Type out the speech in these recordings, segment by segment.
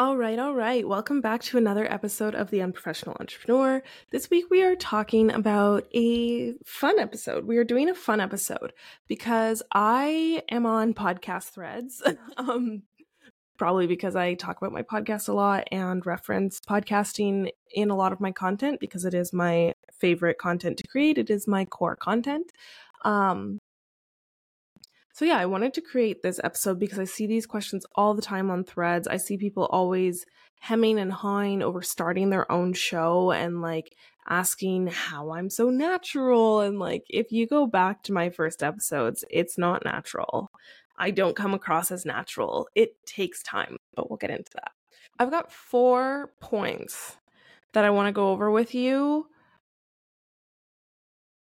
All right, all right. Welcome back to another episode of The Unprofessional Entrepreneur. This week we are talking about a fun episode. We are doing a fun episode because I am on podcast threads. um, probably because I talk about my podcast a lot and reference podcasting in a lot of my content because it is my favorite content to create. It is my core content. Um, so, yeah, I wanted to create this episode because I see these questions all the time on threads. I see people always hemming and hawing over starting their own show and like asking how I'm so natural. And like, if you go back to my first episodes, it's not natural. I don't come across as natural. It takes time, but we'll get into that. I've got four points that I want to go over with you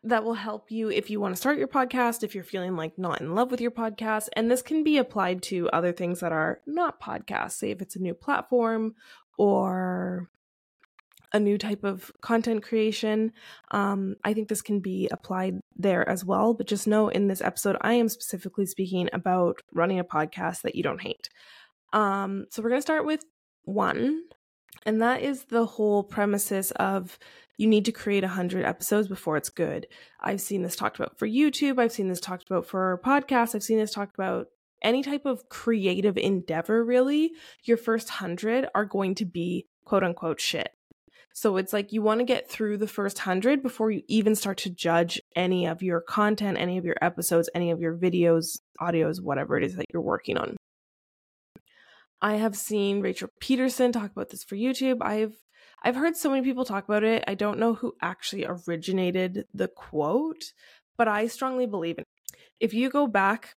that will help you if you want to start your podcast, if you're feeling like not in love with your podcast. And this can be applied to other things that are not podcasts, say if it's a new platform or a new type of content creation. Um, I think this can be applied there as well. But just know in this episode, I am specifically speaking about running a podcast that you don't hate. Um, so we're going to start with one, and that is the whole premises of you need to create 100 episodes before it's good. I've seen this talked about for YouTube. I've seen this talked about for podcasts. I've seen this talked about any type of creative endeavor, really. Your first 100 are going to be quote unquote shit. So it's like you want to get through the first 100 before you even start to judge any of your content, any of your episodes, any of your videos, audios, whatever it is that you're working on. I have seen Rachel Pedersen talk about this for YouTube. I've I've heard so many people talk about it. I don't know who actually originated the quote, but I strongly believe in it. If you go back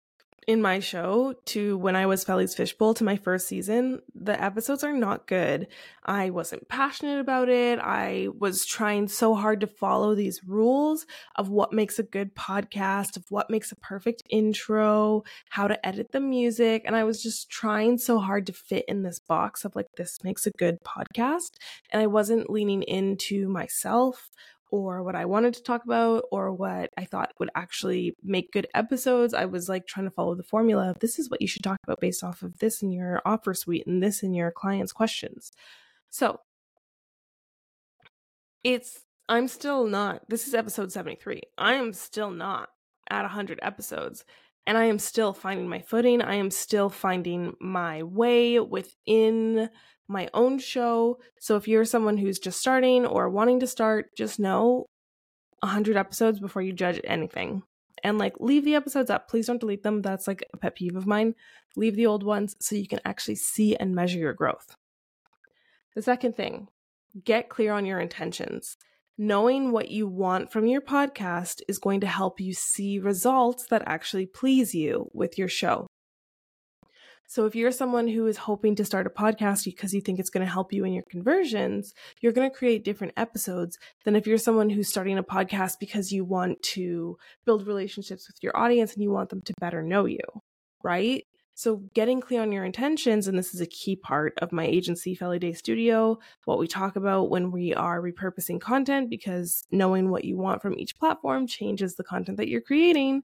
in my show to when I was Felly's Fishbowl to my first season, the episodes are not good. I wasn't passionate about it. I was trying so hard to follow these rules of what makes a good podcast, of what makes a perfect intro, how to edit the music. And I was just trying so hard to fit in this box of like, this makes a good podcast. And I wasn't leaning into myself or what I wanted to talk about or what I thought would actually make good episodes. I was like trying to follow the formula of this is what you should talk about based off of this in your offer suite and this in your client's questions. So it's, I'm still not, this is episode 73. I am still not at 100 episodes and I am still finding my footing. I am still finding my way within my own show. So if you're someone who's just starting or wanting to start, just know 100 episodes before you judge anything. And like leave the episodes up. Please don't delete them. That's like a pet peeve of mine. Leave the old ones so you can actually see and measure your growth. The second thing, get clear on your intentions. Knowing what you want from your podcast is going to help you see results that actually please you with your show. So if you're someone who is hoping to start a podcast because you think it's going to help you in your conversions, you're going to create different episodes than if you're someone who's starting a podcast because you want to build relationships with your audience and you want them to better know you, right? So getting clear on your intentions, and this is a key part of my agency, Felly Day Studio, what we talk about when we are repurposing content, because knowing what you want from each platform changes the content that you're creating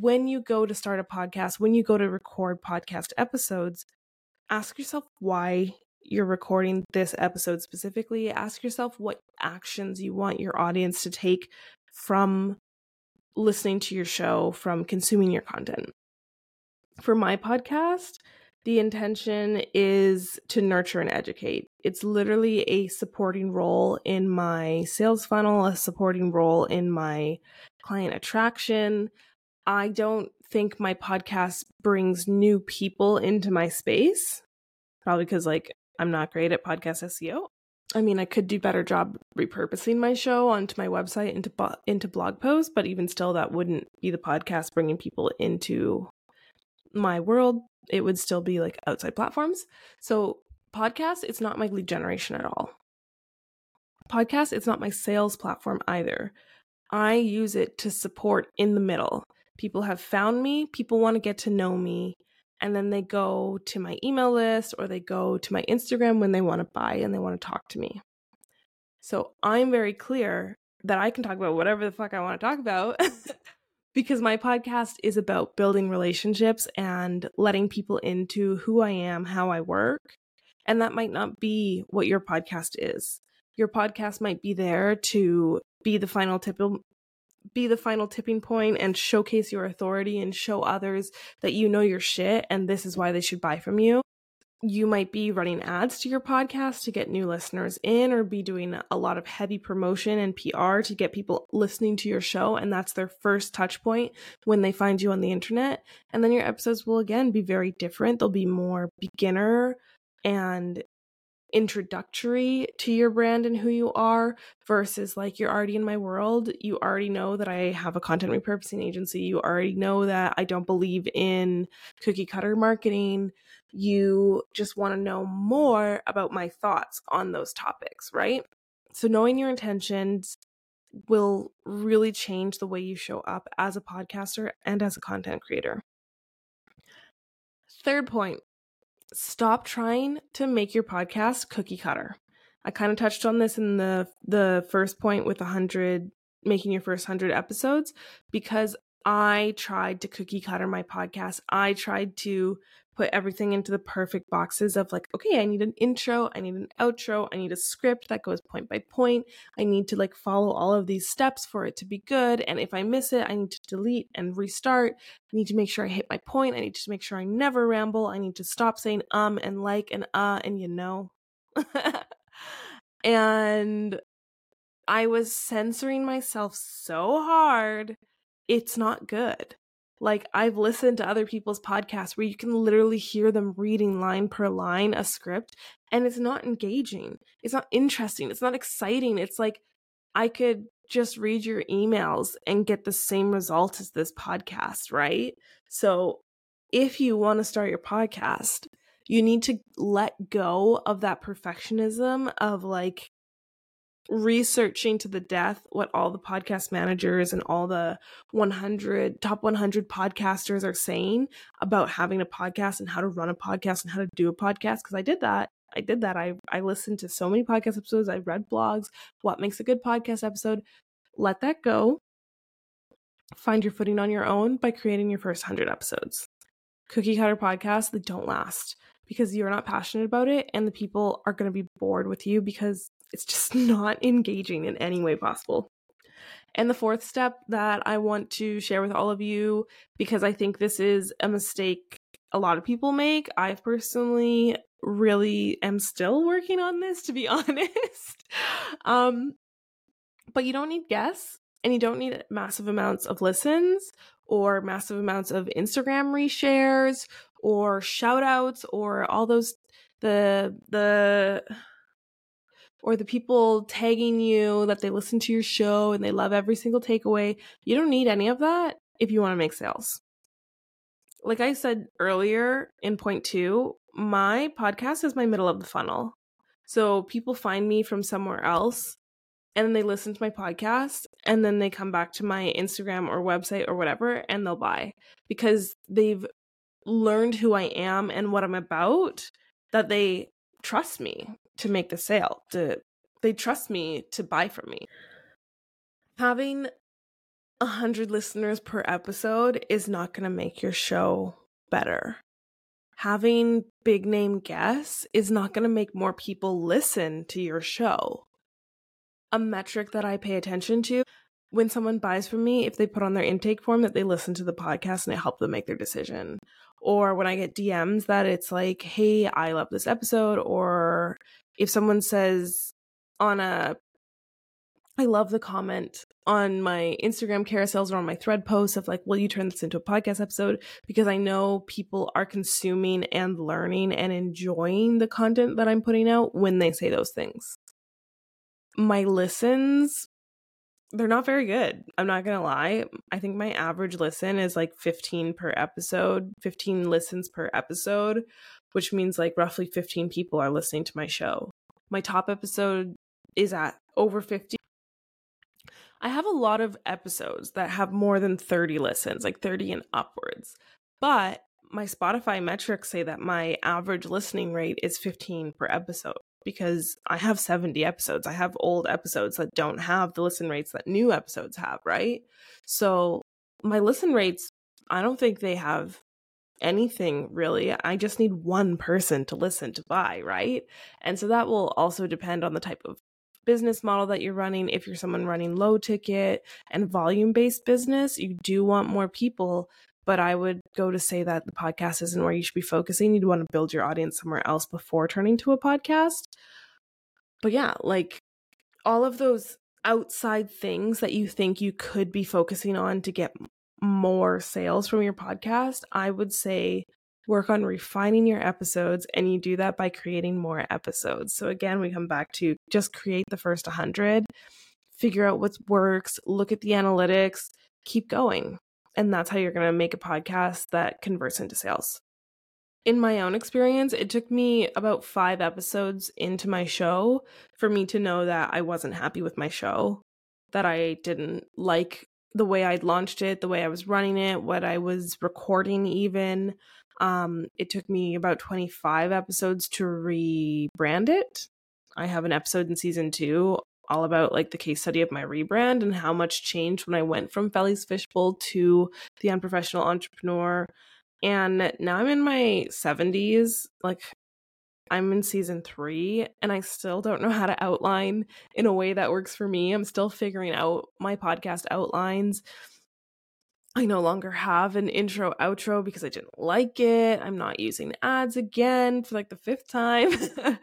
when you go to start a podcast, when you go to record podcast episodes, ask yourself why you're recording this episode specifically. Ask yourself what actions you want your audience to take from listening to your show, from consuming your content. For my podcast, the intention is to nurture and educate. It's literally a supporting role in my sales funnel, a supporting role in my client attraction, I don't think my podcast brings new people into my space. Probably because like I'm not great at podcast SEO. I mean, I could do better job repurposing my show onto my website into into blog posts, but even still, that wouldn't be the podcast bringing people into my world. It would still be like outside platforms. So, podcast, it's not my lead generation at all. Podcast, it's not my sales platform either. I use it to support in the middle. People have found me, people want to get to know me, and then they go to my email list or they go to my Instagram when they want to buy and they want to talk to me. So I'm very clear that I can talk about whatever the fuck I want to talk about because my podcast is about building relationships and letting people into who I am, how I work, And that might not be what your podcast is. Your podcast might be there to be the final tip be the final tipping point and showcase your authority and show others that you know your shit and this is why they should buy from you you might be running ads to your podcast to get new listeners in or be doing a lot of heavy promotion and PR to get people listening to your show and that's their first touch point when they find you on the internet. And then your episodes will again be very different. They'll be more beginner and introductory to your brand and who you are versus like you're already in my world. You already know that I have a content repurposing agency. You already know that I don't believe in cookie cutter marketing. You just want to know more about my thoughts on those topics, right? So, knowing your intentions will really change the way you show up as a podcaster and as a content creator. Third point stop trying to make your podcast cookie cutter. I kind of touched on this in the the first point with 100 making your first 100 episodes because I tried to cookie cutter my podcast. I tried to put everything into the perfect boxes of like, okay, I need an intro, I need an outro, I need a script that goes point by point. I need to like follow all of these steps for it to be good. And if I miss it, I need to delete and restart. I need to make sure I hit my point. I need to make sure I never ramble. I need to stop saying um and like and uh and you know. and I was censoring myself so hard. It's not good. Like I've listened to other people's podcasts where you can literally hear them reading line per line a script and it's not engaging. It's not interesting. It's not exciting. It's like I could just read your emails and get the same result as this podcast, right? So if you want to start your podcast, you need to let go of that perfectionism of like researching to the death what all the podcast managers and all the 100 top 100 podcasters are saying about having a podcast and how to run a podcast and how to do a podcast because I did that. I did that. I I listened to so many podcast episodes. I read blogs. What makes a good podcast episode? Let that go. Find your footing on your own by creating your first 100 episodes. Cookie cutter podcasts that don't last because you're not passionate about it and the people are going to be bored with you because it's just not engaging in any way possible. And the fourth step that I want to share with all of you, because I think this is a mistake a lot of people make, I personally really am still working on this, to be honest. um, but you don't need guests and you don't need massive amounts of listens or massive amounts of Instagram reshares or shout outs or all those the the or the people tagging you that they listen to your show and they love every single takeaway. You don't need any of that if you want to make sales. Like I said earlier in point two, my podcast is my middle of the funnel. So people find me from somewhere else and they listen to my podcast and then they come back to my Instagram or website or whatever and they'll buy because they've learned who I am and what I'm about that they trust me to make the sale to they trust me to buy from me. Having a hundred listeners per episode is not going to make your show better. Having big name guests is not going to make more people listen to your show. A metric that i pay attention to when someone buys from me if they put on their intake form that they listen to the podcast and it helped them make their decision. Or when i get dms that it's like hey i love this episode or if someone says on a I love the comment on my Instagram carousels or on my thread posts of like, will you turn this into a podcast episode? Because I know people are consuming and learning and enjoying the content that I'm putting out when they say those things. My listens, they're not very good. I'm not going to lie. I think my average listen is like 15 per episode, 15 listens per episode, which means like roughly 15 people are listening to my show. My top episode is at over 50. I have a lot of episodes that have more than 30 listens, like 30 and upwards. But my Spotify metrics say that my average listening rate is 15 per episode because I have 70 episodes. I have old episodes that don't have the listen rates that new episodes have, right? So my listen rates, I don't think they have anything really. I just need one person to listen to buy, right? And so that will also depend on the type of business model that you're running. If you're someone running low ticket and volume based business, you do want more people. But I would go to say that the podcast isn't where you should be focusing. You'd want to build your audience somewhere else before turning to a podcast. But yeah, like all of those outside things that you think you could be focusing on to get more sales from your podcast, I would say work on refining your episodes and you do that by creating more episodes. So again, we come back to just create the first 100, figure out what works, look at the analytics, keep going. And that's how you're going to make a podcast that converts into sales. In my own experience, it took me about 5 episodes into my show for me to know that I wasn't happy with my show, that I didn't like the way I'd launched it, the way I was running it, what I was recording, even. Um, it took me about 25 episodes to rebrand it. I have an episode in season two all about like the case study of my rebrand and how much changed when I went from Felly's Fishbowl to the unprofessional entrepreneur. And now I'm in my 70s. Like I'm in season three and I still don't know how to outline in a way that works for me. I'm still figuring out my podcast outlines. I no longer have an intro outro because I didn't like it. I'm not using ads again for like the fifth time.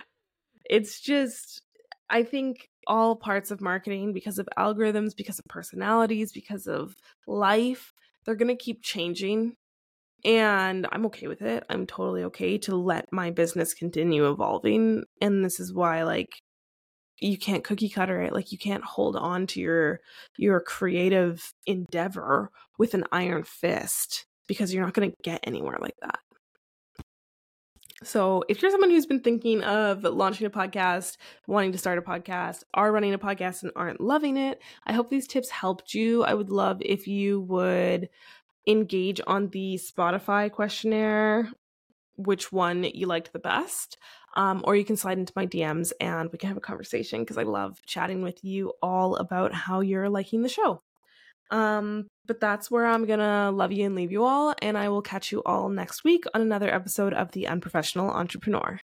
it's just, I think all parts of marketing, because of algorithms, because of personalities, because of life, they're going to keep changing and I'm okay with it. I'm totally okay to let my business continue evolving. And this is why, like, you can't cookie cutter it. Like, you can't hold on to your your creative endeavor with an iron fist because you're not going to get anywhere like that. So, if you're someone who's been thinking of launching a podcast, wanting to start a podcast, are running a podcast and aren't loving it, I hope these tips helped you. I would love if you would engage on the Spotify questionnaire, which one you liked the best. Um, or you can slide into my DMs and we can have a conversation because I love chatting with you all about how you're liking the show. Um, but that's where I'm gonna love you and leave you all, and I will catch you all next week on another episode of The Unprofessional Entrepreneur.